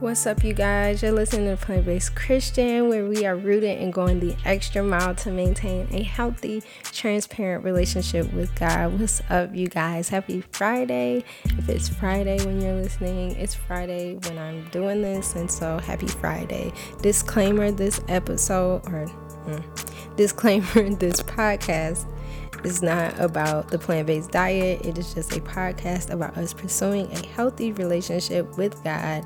What's up, you guys? You're listening to Plant Based Christian, where we are rooted and going the extra mile to maintain a healthy, transparent relationship with God. What's up, you guys? Happy Friday. If it's Friday when you're listening, it's Friday when I'm doing this, and so happy Friday. Disclaimer this episode, or mm, disclaimer this podcast is not about the plant based diet. It is just a podcast about us pursuing a healthy relationship with God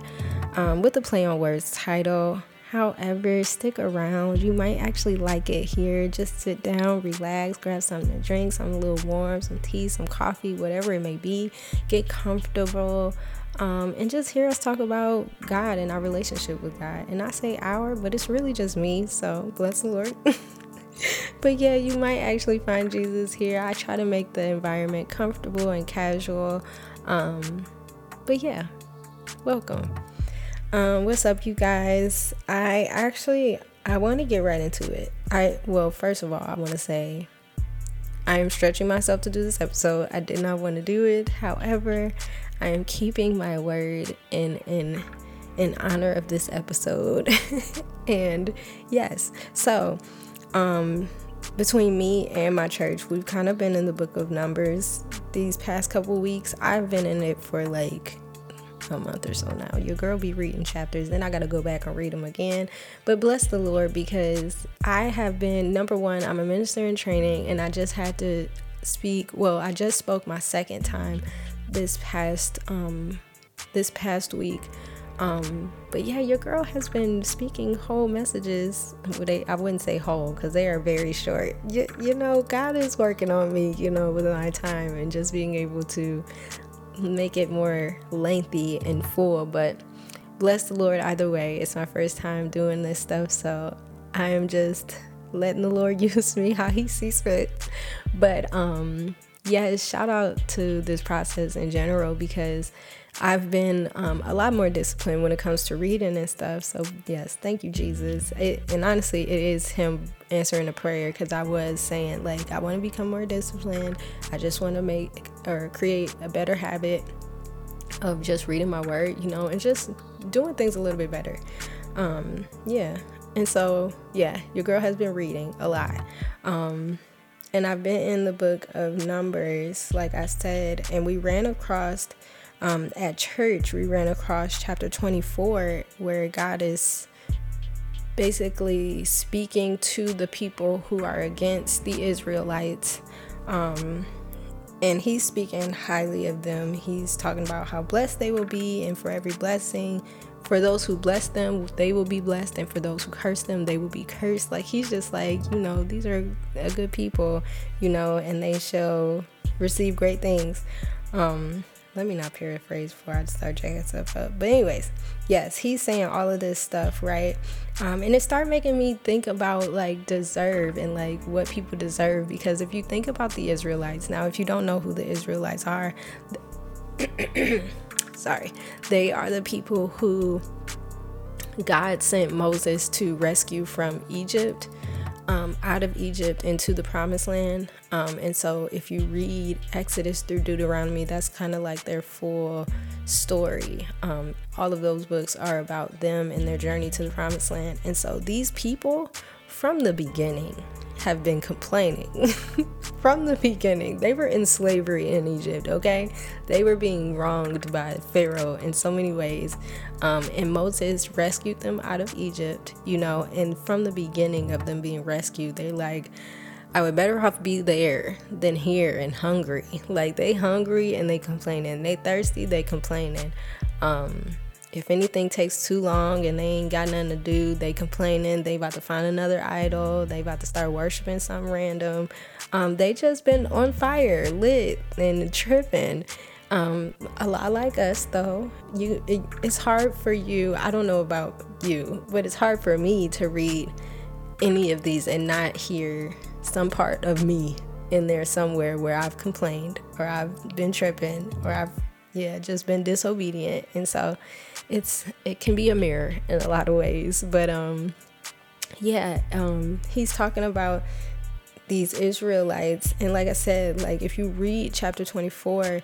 um, with the play on words title. However, stick around. You might actually like it here. Just sit down, relax, grab something to drink, something a little warm, some tea, some coffee, whatever it may be. Get comfortable. Um, and just hear us talk about God and our relationship with God. And I say our, but it's really just me. So bless the Lord. but yeah, you might actually find Jesus here. I try to make the environment comfortable and casual. Um, but yeah, welcome. Um, what's up, you guys? I actually I want to get right into it. I well, first of all, I want to say I am stretching myself to do this episode. I did not want to do it. However, I am keeping my word in in in honor of this episode. and yes, so um between me and my church, we've kind of been in the book of Numbers these past couple weeks. I've been in it for like a month or so now. Your girl be reading chapters, then I got to go back and read them again. But bless the Lord because I have been number one, I'm a minister in training, and I just had to speak. Well, I just spoke my second time this past um this past week. Um, but yeah, your girl has been speaking whole messages. Well, they, I wouldn't say whole because they are very short. You, you know, God is working on me, you know, with my time and just being able to make it more lengthy and full, but bless the Lord either way. It's my first time doing this stuff, so I am just letting the Lord use me how he sees fit. But um yeah, shout out to this process in general because I've been um, a lot more disciplined when it comes to reading and stuff. So, yes, thank you, Jesus. It, and honestly, it is Him answering a prayer because I was saying, like, I want to become more disciplined. I just want to make or create a better habit of just reading my word, you know, and just doing things a little bit better. Um, yeah. And so, yeah, your girl has been reading a lot. Um, and I've been in the book of Numbers, like I said, and we ran across um, at church, we ran across chapter 24 where God is basically speaking to the people who are against the Israelites. Um, and he's speaking highly of them. He's talking about how blessed they will be, and for every blessing, for those who bless them, they will be blessed, and for those who curse them, they will be cursed. Like he's just like, you know, these are a good people, you know, and they shall receive great things. Um, let me not paraphrase before I start jacking stuff up. But anyways, yes, he's saying all of this stuff, right? Um, and it started making me think about like deserve and like what people deserve because if you think about the Israelites, now if you don't know who the Israelites are, sorry, they are the people who God sent Moses to rescue from Egypt um, out of Egypt into the promised land. Um, and so, if you read Exodus through Deuteronomy, that's kind of like their full story. Um, all of those books are about them and their journey to the promised land. And so, these people from the beginning have been complaining from the beginning. They were in slavery in Egypt, okay? They were being wronged by Pharaoh in so many ways. Um, and Moses rescued them out of Egypt, you know, and from the beginning of them being rescued, they like, I would better off be there than here and hungry. Like they hungry and they complaining. They thirsty, they complaining. Um, if anything takes too long and they ain't got nothing to do, they complaining, they about to find another idol, they about to start worshiping something random. Um, they just been on fire, lit and tripping. Um, a lot like us though, you it, it's hard for you. I don't know about you, but it's hard for me to read any of these and not hear some part of me in there somewhere where I've complained or I've been tripping or I've yeah just been disobedient and so it's it can be a mirror in a lot of ways but um yeah um he's talking about these israelites and like i said like if you read chapter 24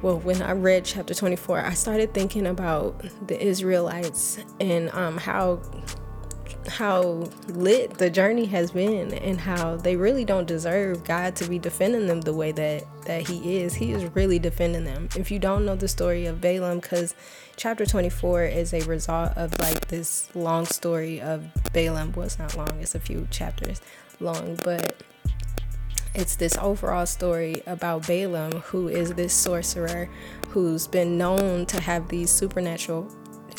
well, when I read chapter 24, I started thinking about the Israelites and um, how how lit the journey has been and how they really don't deserve God to be defending them the way that that he is. He is really defending them. If you don't know the story of Balaam cuz chapter 24 is a result of like this long story of Balaam. Well, it's not long, it's a few chapters long, but it's this overall story about Balaam, who is this sorcerer who's been known to have these supernatural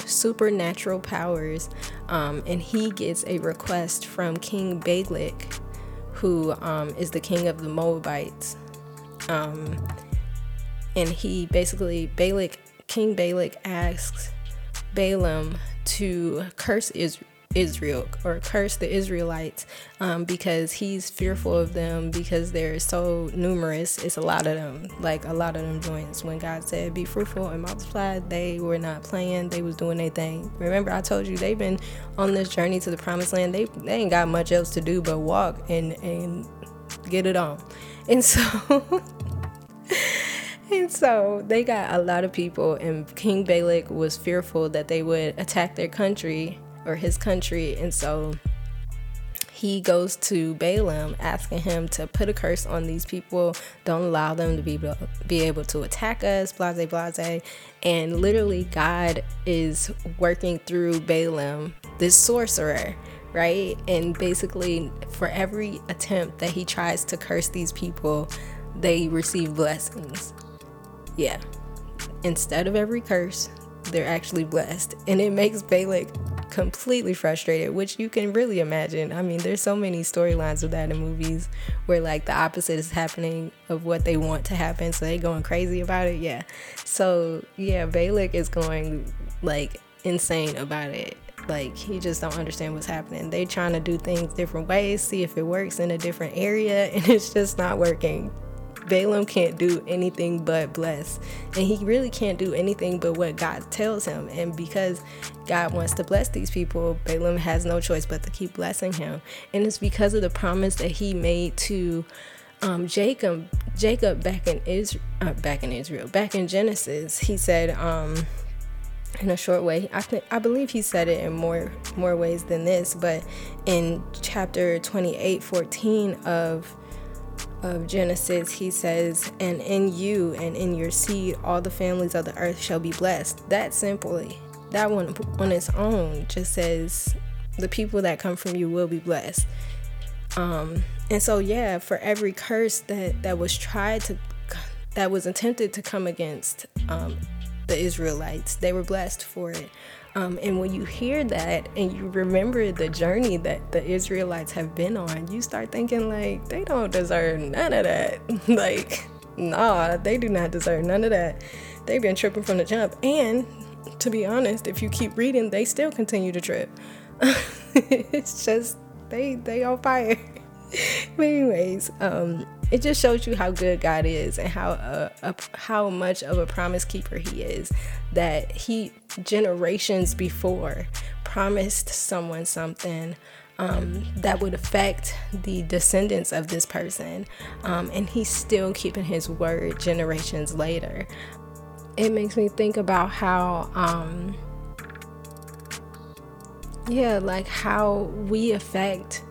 supernatural powers, um, and he gets a request from King Balak, who um, is the king of the Moabites. Um, and he basically Balak, King Balak asks Balaam to curse Israel Israel or curse the Israelites um, because he's fearful of them because they're so numerous. It's a lot of them, like a lot of them joints. When God said, "Be fruitful and multiply," they were not playing. They was doing their thing. Remember, I told you they've been on this journey to the promised land. They they ain't got much else to do but walk and and get it on. And so. And so they got a lot of people, and King Balak was fearful that they would attack their country or his country. And so he goes to Balaam asking him to put a curse on these people, don't allow them to be be able to attack us, blase blase. And literally God is working through Balaam, this sorcerer, right? And basically for every attempt that he tries to curse these people, they receive blessings. Yeah. Instead of every curse, they're actually blessed. And it makes Balak completely frustrated, which you can really imagine. I mean, there's so many storylines of that in movies where like the opposite is happening of what they want to happen, so they going crazy about it. Yeah. So yeah, Balak is going like insane about it. Like he just don't understand what's happening. They trying to do things different ways, see if it works in a different area, and it's just not working. Balaam can't do anything but bless. And he really can't do anything but what God tells him. And because God wants to bless these people, Balaam has no choice but to keep blessing him. And it's because of the promise that he made to um, Jacob, Jacob back in Israel, uh, back in Israel, back in Genesis, he said, um, in a short way, I think I believe he said it in more more ways than this, but in chapter 28, 14 of of Genesis, he says, And in you and in your seed, all the families of the earth shall be blessed. That simply, that one on its own just says, The people that come from you will be blessed. Um, and so, yeah, for every curse that, that was tried to, that was attempted to come against um, the Israelites, they were blessed for it. Um, and when you hear that and you remember the journey that the Israelites have been on, you start thinking, like, they don't deserve none of that. like, nah, they do not deserve none of that. They've been tripping from the jump. And to be honest, if you keep reading, they still continue to trip. it's just, they, they on fire. but anyways, um, it just shows you how good God is and how uh, how much of a promise keeper He is. That He generations before promised someone something um, that would affect the descendants of this person, um, and He's still keeping His word generations later. It makes me think about how. Um, yeah, like how we affect.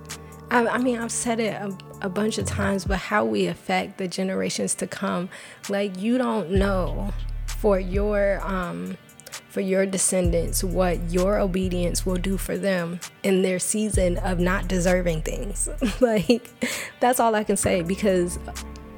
I, I mean, I've said it a a bunch of times, but how we affect the generations to come. Like you don't know for your um for your descendants what your obedience will do for them in their season of not deserving things. like that's all I can say because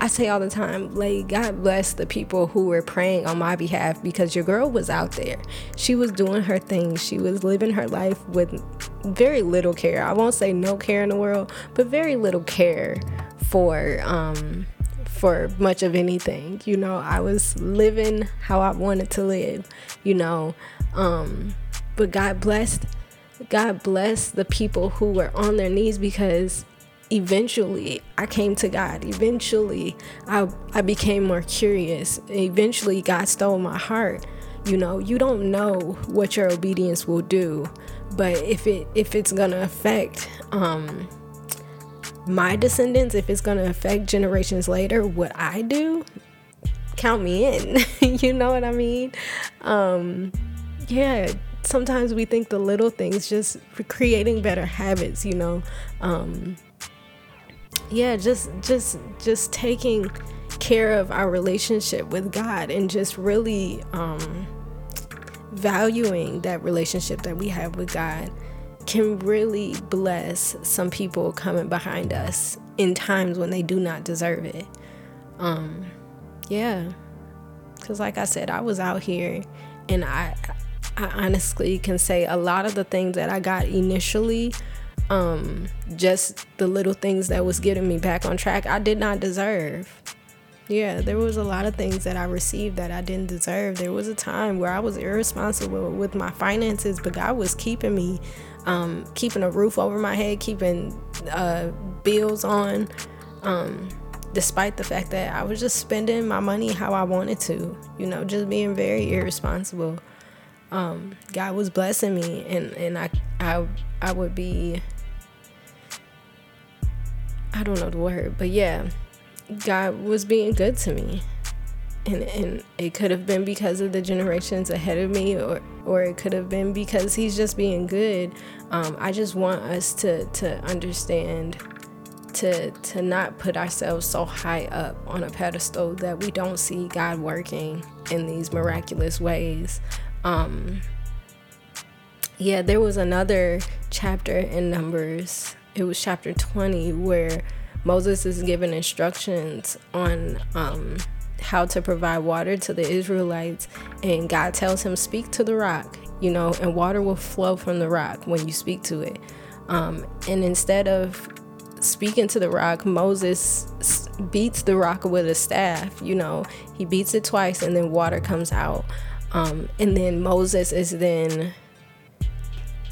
I say all the time, like, God bless the people who were praying on my behalf because your girl was out there. She was doing her thing. She was living her life with very little care. I won't say no care in the world, but very little care for um for much of anything. You know, I was living how I wanted to live, you know. Um but God blessed God blessed the people who were on their knees because eventually I came to God. Eventually I I became more curious. Eventually God stole my heart. You know, you don't know what your obedience will do, but if it if it's to affect um my descendants, if it's to affect generations later what I do, count me in. you know what I mean? Um, yeah, sometimes we think the little things just creating better habits, you know. Um, yeah, just just just taking care of our relationship with God and just really um, valuing that relationship that we have with God can really bless some people coming behind us in times when they do not deserve it. Um, yeah, because like I said, I was out here and I, I honestly can say a lot of the things that I got initially, um, just the little things that was getting me back on track, I did not deserve. Yeah, there was a lot of things that I received that I didn't deserve. There was a time where I was irresponsible with my finances, but God was keeping me, um, keeping a roof over my head, keeping uh, bills on, um, despite the fact that I was just spending my money how I wanted to, you know, just being very irresponsible. Um, God was blessing me, and and I I I would be I don't know the word, but yeah God was being good to me. And, and it could have been because of the generations ahead of me or or it could have been because he's just being good. Um, i just want us to to understand to to not put ourselves so high up on a pedestal that we don't see god working in these miraculous ways. Um, yeah there was another chapter in numbers. It was chapter 20 where Moses is given instructions on um, how to provide water to the Israelites, and God tells him, Speak to the rock, you know, and water will flow from the rock when you speak to it. Um, and instead of speaking to the rock, Moses beats the rock with a staff, you know, he beats it twice, and then water comes out. Um, and then Moses is then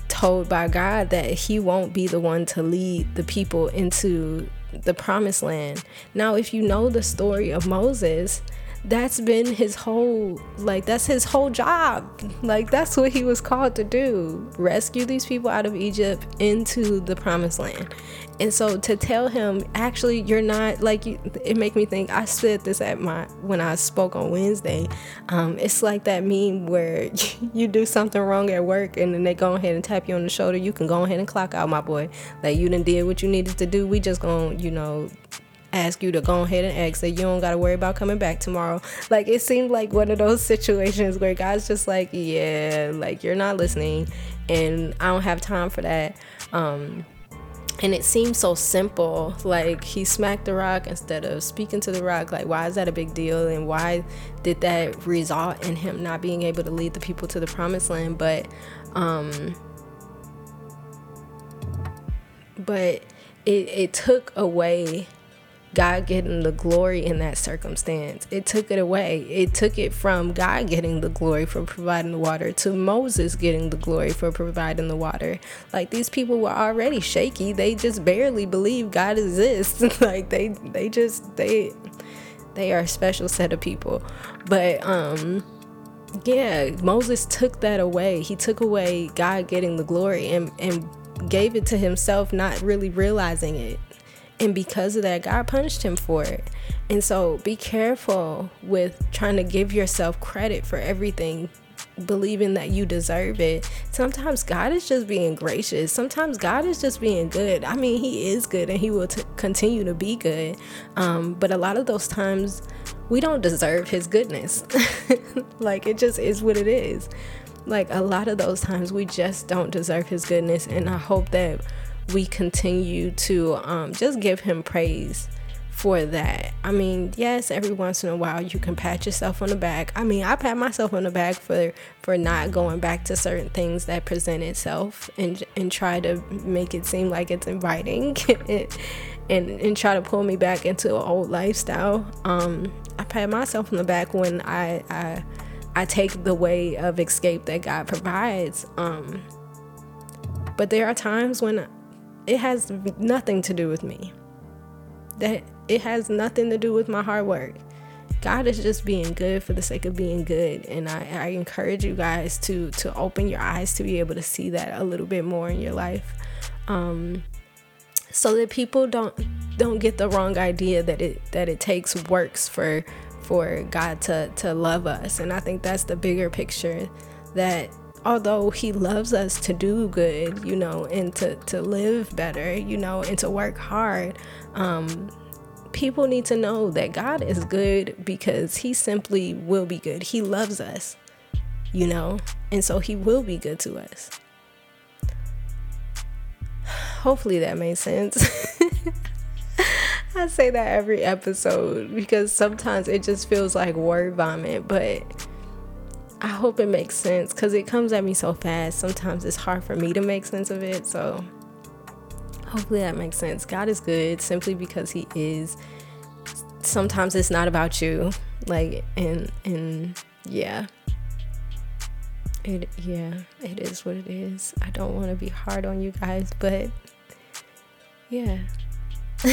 told by God that he won't be the one to lead the people into the promised land. Now, if you know the story of Moses, that's been his whole like that's his whole job. Like that's what he was called to do. Rescue these people out of egypt into the promised land. And so to tell him actually you're not like it make me think i said this at my when i spoke on wednesday um, it's like that meme where you do something wrong at work and then they go ahead and tap you on the shoulder. You can go ahead and clock out my boy. Like you didn't did what you needed to do. We just gonna you know ask you to go ahead and exit. You don't got to worry about coming back tomorrow. Like it seemed like one of those situations where God's just like, yeah, like you're not listening, and I don't have time for that. Um, and it seems so simple. Like he smacked the rock instead of speaking to the rock. Like why is that a big deal? And why did that result in him not being able to lead the people to the promised land? But, um, but it, it took away God getting the glory in that circumstance. It took it away. It took it from God getting the glory for providing the water to Moses getting the glory for providing the water. Like these people were already shaky. They just barely believe God exists. like they they just they they are a special set of people. But um yeah, Moses took that away. He took away God getting the glory and and gave it to himself not really realizing it and because of that, God punished him for it. And so be careful with trying to give yourself credit for everything, believing that you deserve it. Sometimes God is just being gracious. Sometimes God is just being good. I mean, He is good and He will t- continue to be good. Um, but a lot of those times, we don't deserve His goodness. like, it just is what it is. Like, a lot of those times, we just don't deserve His goodness. And I hope that we continue to um, just give him praise for that. I mean, yes, every once in a while you can pat yourself on the back. I mean, I pat myself on the back for for not going back to certain things that present itself and and try to make it seem like it's inviting and and try to pull me back into an old lifestyle. Um, I pat myself on the back when I I I take the way of escape that God provides. Um, but there are times when it has nothing to do with me. That it has nothing to do with my hard work. God is just being good for the sake of being good, and I, I encourage you guys to to open your eyes to be able to see that a little bit more in your life, um, so that people don't don't get the wrong idea that it that it takes works for for God to to love us. And I think that's the bigger picture that although he loves us to do good, you know, and to, to live better, you know, and to work hard, um, people need to know that God is good because he simply will be good. He loves us, you know, and so he will be good to us. Hopefully that made sense. I say that every episode because sometimes it just feels like word vomit, but I hope it makes sense because it comes at me so fast. Sometimes it's hard for me to make sense of it. So hopefully that makes sense. God is good simply because He is. Sometimes it's not about you. Like, and, and yeah. It, yeah, it is what it is. I don't want to be hard on you guys, but yeah.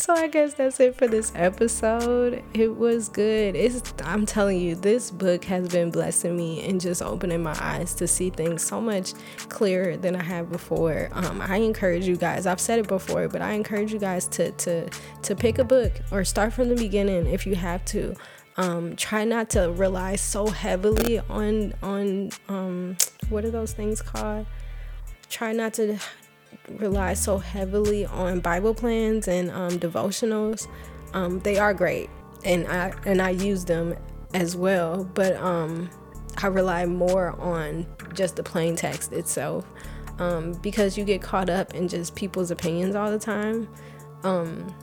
so I guess that's it for this episode. It was good. It's I'm telling you, this book has been blessing me and just opening my eyes to see things so much clearer than I have before. Um, I encourage you guys. I've said it before, but I encourage you guys to to to pick a book or start from the beginning if you have to. Um, try not to rely so heavily on on um, what are those things called? Try not to rely so heavily on Bible plans and um, devotionals. Um, they are great, and I and I use them as well. But um, I rely more on just the plain text itself um, because you get caught up in just people's opinions all the time. Um,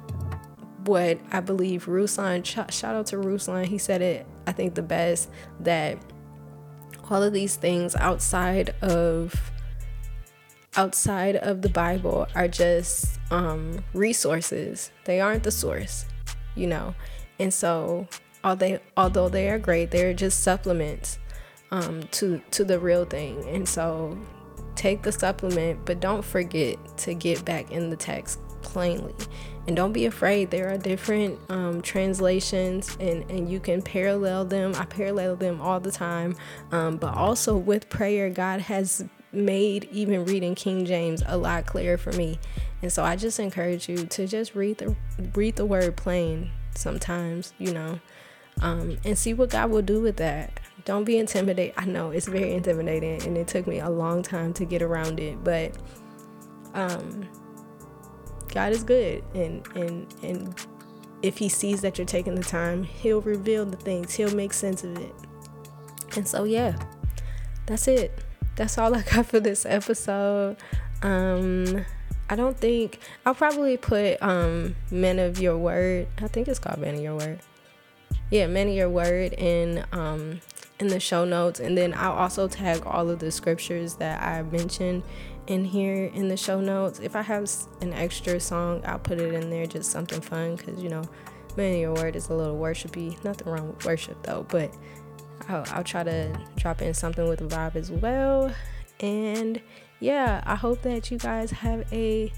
what I believe Ruslan, sh- shout out to Ruslan, he said it, I think, the best that all of these things outside of outside of the Bible are just um, resources. They aren't the source, you know. And so, they, although they are great, they're just supplements um, to to the real thing. And so, take the supplement, but don't forget to get back in the text plainly. And don't be afraid. There are different um, translations, and, and you can parallel them. I parallel them all the time. Um, but also with prayer, God has made even reading King James a lot clearer for me. And so I just encourage you to just read the read the word plain sometimes, you know, um, and see what God will do with that. Don't be intimidated. I know it's very intimidating, and it took me a long time to get around it, but um, God is good, and and and if He sees that you're taking the time, He'll reveal the things. He'll make sense of it. And so yeah, that's it that's all I got for this episode. Um, I don't think I'll probably put um, Men of Your Word. I think it's called Men of Your Word. Yeah, Men of Your Word in um, in the show notes, and then I'll also tag all of the scriptures that I mentioned in here in the show notes. If I have an extra song, I'll put it in there, just something fun, because you know, Men of Your Word is a little worshipy. Nothing wrong with worship though, but I'll, I'll try to drop in something with a vibe as well. And yeah, I hope that you guys have a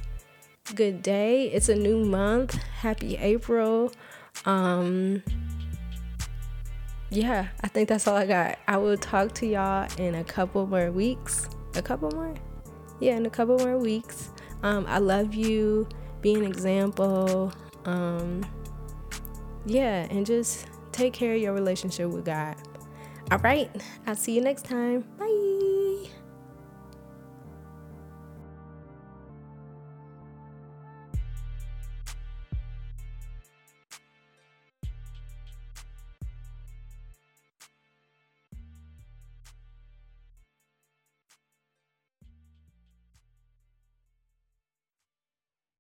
good day. It's a new month. Happy April. Um yeah, I think that's all I got. I will talk to y'all in a couple more weeks. A couple more? Yeah, in a couple more weeks. Um, I love you. Be an example. Um, yeah, and just take care of your relationship with God. All right. I'll see you next time. Bye.